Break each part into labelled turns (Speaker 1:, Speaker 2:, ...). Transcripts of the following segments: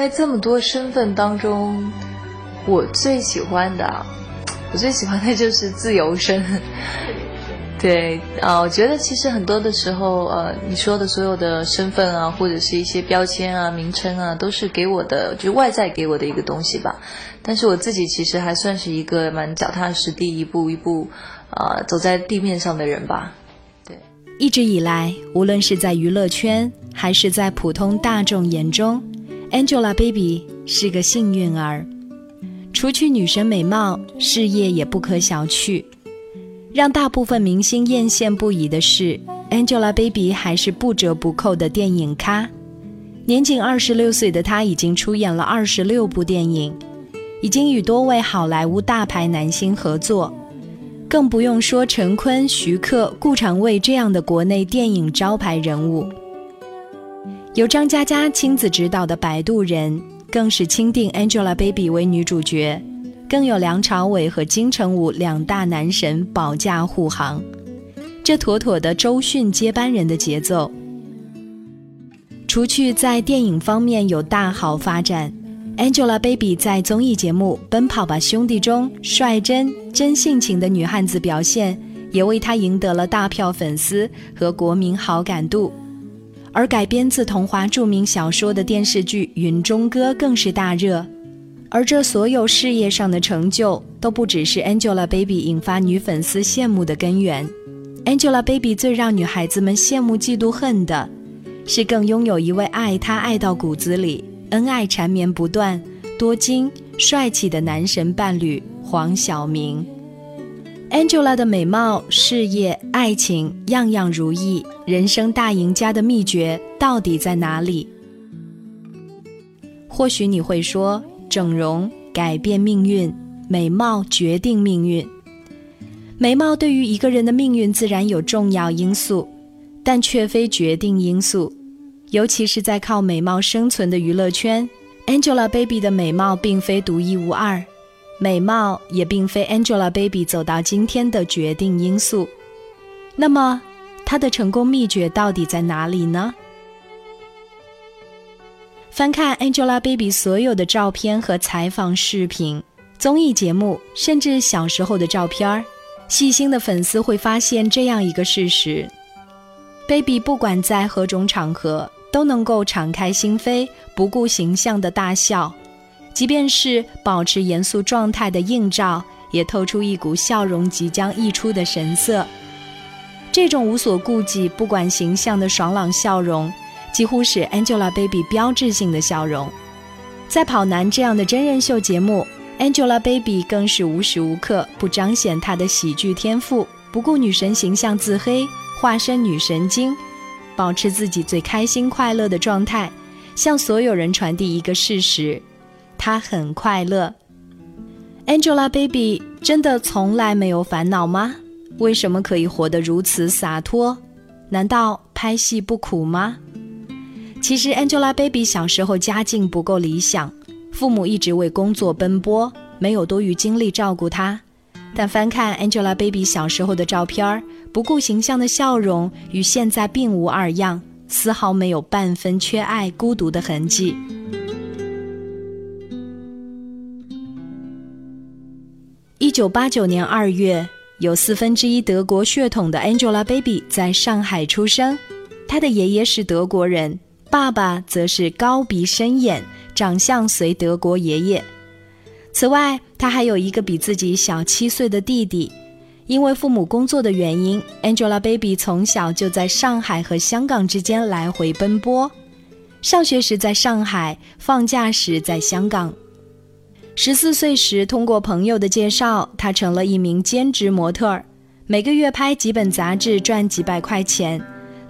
Speaker 1: 在这么多身份当中，我最喜欢的，我最喜欢的就是自由身。对啊，我觉得其实很多的时候，呃，你说的所有的身份啊，或者是一些标签啊、名称啊，都是给我的，就是外在给我的一个东西吧。但是我自己其实还算是一个蛮脚踏实地、一步一步，啊，走在地面上的人吧。对，
Speaker 2: 一直以来，无论是在娱乐圈还是在普通大众眼中，Angelababy 是个幸运儿。除去女神美貌，事业也不可小觑。让大部分明星艳羡不已的是，Angelababy 还是不折不扣的电影咖。年仅二十六岁的她已经出演了二十六部电影，已经与多位好莱坞大牌男星合作，更不用说陈坤、徐克、顾长卫这样的国内电影招牌人物。由张嘉佳亲自执导的《摆渡人》更是钦定 Angelababy 为女主角。更有梁朝伟和金城武两大男神保驾护航，这妥妥的周迅接班人的节奏。除去在电影方面有大好发展，Angelababy 在综艺节目《奔跑吧兄弟》中率真真性情的女汉子表现，也为她赢得了大票粉丝和国民好感度。而改编自童话著名小说的电视剧《云中歌》更是大热。而这所有事业上的成就，都不只是 Angelababy 引发女粉丝羡慕的根源。Angelababy 最让女孩子们羡慕、嫉妒、恨的，是更拥有一位爱她爱到骨子里、恩爱缠绵不断、多金帅气的男神伴侣黄晓明。Angela 的美貌、事业、爱情样样如意，人生大赢家的秘诀到底在哪里？或许你会说。整容改变命运，美貌决定命运。美貌对于一个人的命运自然有重要因素，但却非决定因素。尤其是在靠美貌生存的娱乐圈，Angelababy 的美貌并非独一无二，美貌也并非 Angelababy 走到今天的决定因素。那么，她的成功秘诀到底在哪里呢？翻看 Angelababy 所有的照片和采访视频、综艺节目，甚至小时候的照片儿，细心的粉丝会发现这样一个事实：Baby 不管在何种场合都能够敞开心扉、不顾形象的大笑，即便是保持严肃状态的映照，也透出一股笑容即将溢出的神色。这种无所顾忌、不管形象的爽朗笑容。几乎是 Angelababy 标志性的笑容，在《跑男》这样的真人秀节目，Angelababy 更是无时无刻不彰显她的喜剧天赋，不顾女神形象自黑，化身女神经，保持自己最开心快乐的状态，向所有人传递一个事实：她很快乐。Angelababy 真的从来没有烦恼吗？为什么可以活得如此洒脱？难道拍戏不苦吗？其实 Angelababy 小时候家境不够理想，父母一直为工作奔波，没有多余精力照顾她。但翻看 Angelababy 小时候的照片儿不顾形象的笑容与现在并无二样，丝毫没有半分缺爱、孤独的痕迹。一九八九年二月，有四分之一德国血统的 Angelababy 在上海出生，她的爷爷是德国人。爸爸则是高鼻深眼，长相随德国爷爷。此外，她还有一个比自己小七岁的弟弟。因为父母工作的原因，Angelababy 从小就在上海和香港之间来回奔波。上学时在上海，放假时在香港。十四岁时，通过朋友的介绍，他成了一名兼职模特儿，每个月拍几本杂志，赚几百块钱，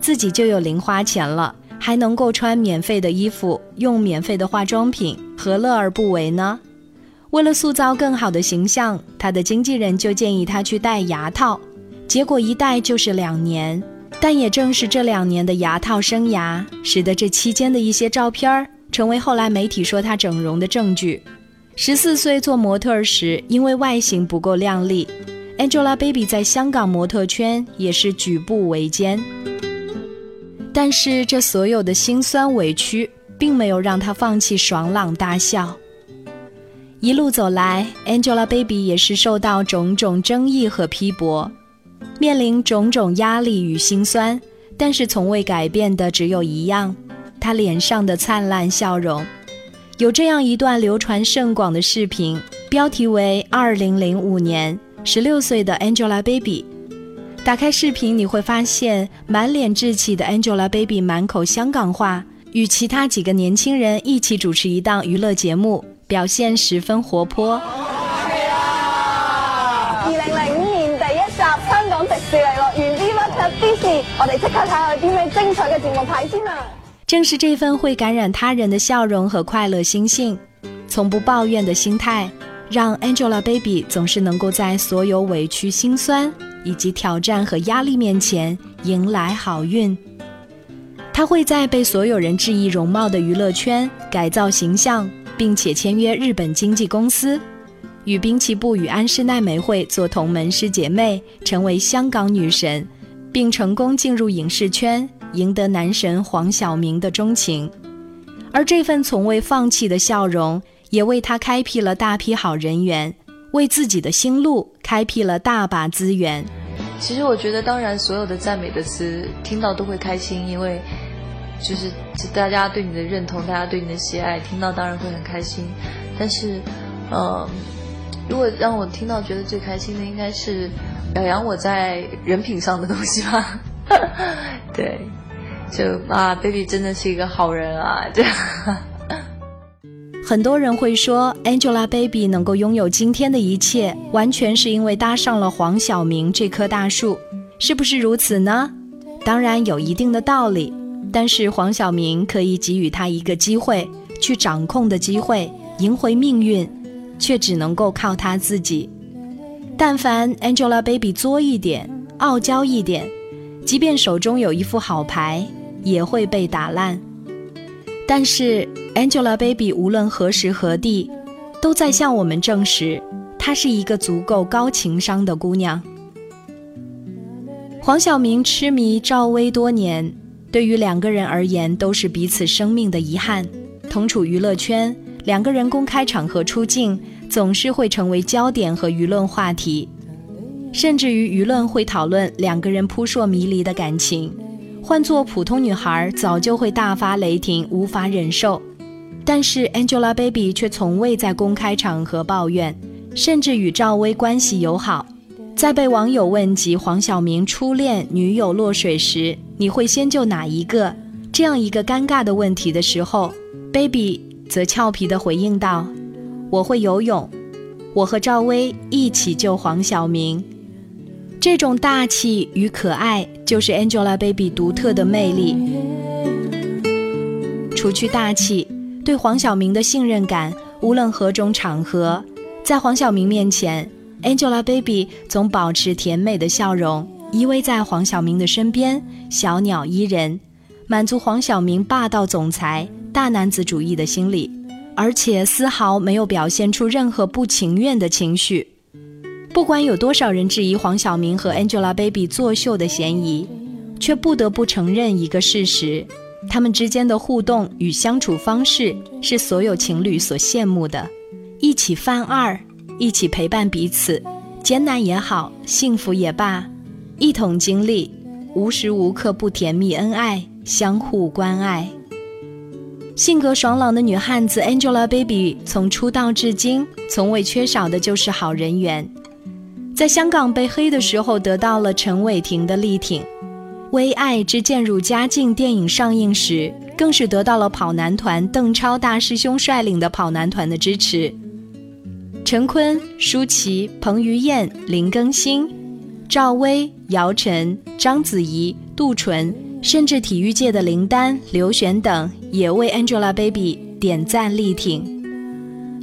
Speaker 2: 自己就有零花钱了。还能够穿免费的衣服，用免费的化妆品，何乐而不为呢？为了塑造更好的形象，他的经纪人就建议他去戴牙套，结果一戴就是两年。但也正是这两年的牙套生涯，使得这期间的一些照片儿成为后来媒体说他整容的证据。十四岁做模特时，因为外形不够靓丽，Angelababy 在香港模特圈也是举步维艰。但是这所有的辛酸委屈，并没有让她放弃爽朗大笑。一路走来，Angelababy 也是受到种种争议和批驳，面临种种压力与心酸，但是从未改变的只有一样，她脸上的灿烂笑容。有这样一段流传甚广的视频，标题为《二零零五年十六岁的 Angelababy》。打开视频，你会发现满脸稚气的 Angelababy 满口香港话，与其他几个年轻人一起主持一档娱乐节目。表現十分活潑。
Speaker 3: 二零零五年第一集香港迪士尼樂園 Viva Disney，我哋即刻睇下有啲咩精彩嘅節目睇先啦！
Speaker 2: 正是这份会感染他人的笑容和快乐心性，从不抱怨的心态，让 Angelababy 总是能够在所有委屈、心酸以及挑战和压力面前迎来好运。她会在被所有人质疑容貌的娱乐圈改造形象。并且签约日本经纪公司，与滨崎步与安室奈美惠做同门师姐妹，成为香港女神，并成功进入影视圈，赢得男神黄晓明的钟情。而这份从未放弃的笑容，也为他开辟了大批好人缘，为自己的新路开辟了大把资源。
Speaker 1: 其实我觉得，当然所有的赞美的词听到都会开心，因为。就是大家对你的认同，大家对你的喜爱，听到当然会很开心。但是，呃，如果让我听到觉得最开心的，应该是表扬我在人品上的东西吧。对，就啊，baby 真的是一个好人啊。這樣。
Speaker 2: 很多人会说，Angelababy 能够拥有今天的一切，完全是因为搭上了黄晓明这棵大树，是不是如此呢？当然有一定的道理。但是黄晓明可以给予他一个机会，去掌控的机会，赢回命运，却只能够靠他自己。但凡 Angelababy 作一点、傲娇一点，即便手中有一副好牌，也会被打烂。但是 Angelababy 无论何时何地，都在向我们证实，她是一个足够高情商的姑娘。黄晓明痴迷赵薇多年。对于两个人而言，都是彼此生命的遗憾。同处娱乐圈，两个人公开场合出镜，总是会成为焦点和舆论话题，甚至于舆论会讨论两个人扑朔迷离的感情。换做普通女孩，早就会大发雷霆，无法忍受。但是 Angelababy 却从未在公开场合抱怨，甚至与赵薇关系友好。在被网友问及黄晓明初恋女友落水时，你会先救哪一个？这样一个尴尬的问题的时候，Baby 则俏皮地回应道：“我会游泳，我和赵薇一起救黄晓明。”这种大气与可爱，就是 Angelababy 独特的魅力。除去大气，对黄晓明的信任感，无论何种场合，在黄晓明面前。Angelababy 总保持甜美的笑容，依偎在黄晓明的身边，小鸟依人，满足黄晓明霸道总裁、大男子主义的心理，而且丝毫没有表现出任何不情愿的情绪。不管有多少人质疑黄晓明和 Angelababy 作秀的嫌疑，却不得不承认一个事实：他们之间的互动与相处方式是所有情侣所羡慕的，一起犯二。一起陪伴彼此，艰难也好，幸福也罢，一同经历，无时无刻不甜蜜恩爱，相互关爱。性格爽朗的女汉子 Angelababy 从出道至今，从未缺少的就是好人缘。在香港被黑的时候，得到了陈伟霆的力挺；《微爱之渐入佳境》电影上映时，更是得到了跑男团邓超大师兄率领的跑男团的支持。陈坤、舒淇、彭于晏、林更新、赵薇、姚晨、章子怡、杜淳，甚至体育界的林丹、刘璇等，也为 Angelababy 点赞力挺。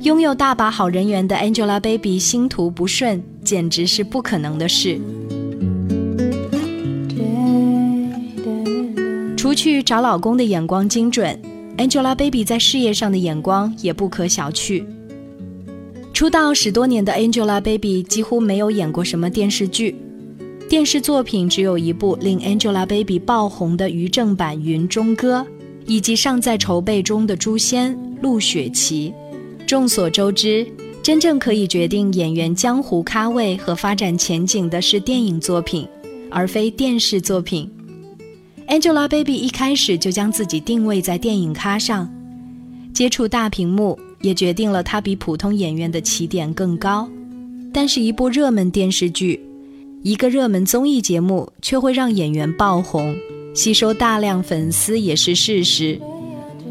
Speaker 2: 拥有大把好人缘的 Angelababy 星途不顺，简直是不可能的事。除去找老公的眼光精准，Angelababy 在事业上的眼光也不可小觑。出道十多年的 Angelababy 几乎没有演过什么电视剧，电视作品只有一部令 Angelababy 爆红的于正版《云中歌》，以及尚在筹备中的《诛仙》陆雪琪。众所周知，真正可以决定演员江湖咖位和发展前景的是电影作品，而非电视作品。Angelababy 一开始就将自己定位在电影咖上，接触大屏幕也决定了她比普通演员的起点更高。但是，一部热门电视剧、一个热门综艺节目却会让演员爆红，吸收大量粉丝也是事实。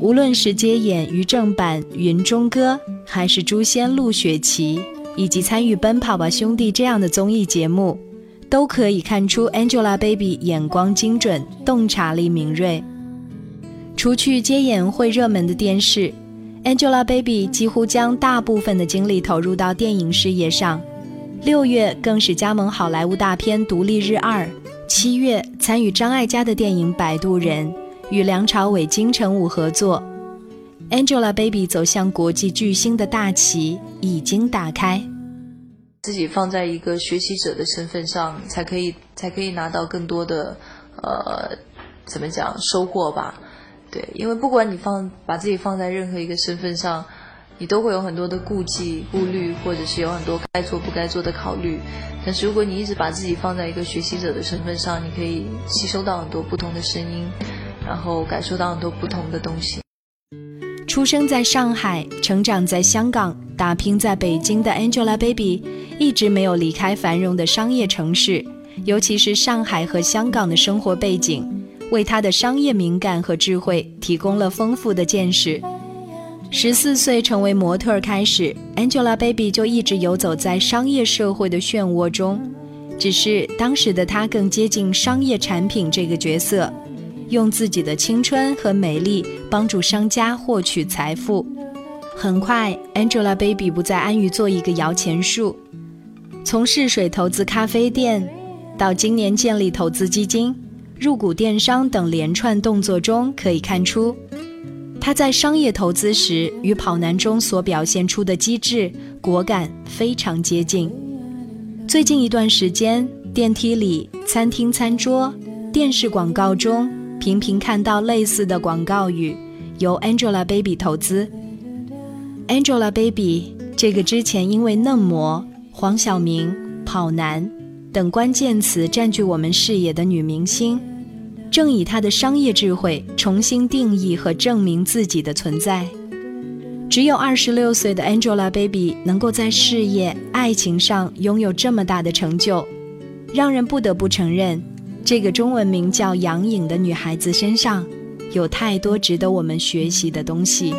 Speaker 2: 无论是接演于正版《云中歌》，还是《诛仙》陆雪琪，以及参与《奔跑吧兄弟》这样的综艺节目。都可以看出 Angelababy 眼光精准，洞察力敏锐。除去接演会热门的电视，Angelababy 几乎将大部分的精力投入到电影事业上。六月更是加盟好莱坞大片《独立日二》，七月参与张艾嘉的电影《摆渡人》，与梁朝伟、金城武合作。Angelababy 走向国际巨星的大旗已经打开。
Speaker 1: 自己放在一个学习者的身份上，才可以才可以拿到更多的，呃，怎么讲收获吧？对，因为不管你放把自己放在任何一个身份上，你都会有很多的顾忌、顾虑，或者是有很多该做不该做的考虑。但是如果你一直把自己放在一个学习者的身份上，你可以吸收到很多不同的声音，然后感受到很多不同的东西。
Speaker 2: 出生在上海，成长在香港，打拼在北京的 Angelababy。一直没有离开繁荣的商业城市，尤其是上海和香港的生活背景，为她的商业敏感和智慧提供了丰富的见识。十四岁成为模特开始，Angelababy 就一直游走在商业社会的漩涡中，只是当时的她更接近商业产品这个角色，用自己的青春和美丽帮助商家获取财富。很快，Angelababy 不再安于做一个摇钱树。从试水投资咖啡店，到今年建立投资基金、入股电商等连串动作中，可以看出，他在商业投资时与跑男中所表现出的机智、果敢非常接近。最近一段时间，电梯里、餐厅餐桌、电视广告中，频频看到类似的广告语，由 Angelababy 投资。Angelababy 这个之前因为嫩模。黄晓明、跑男等关键词占据我们视野的女明星，正以她的商业智慧重新定义和证明自己的存在。只有二十六岁的 Angelababy 能够在事业、爱情上拥有这么大的成就，让人不得不承认，这个中文名叫杨颖的女孩子身上有太多值得我们学习的东西。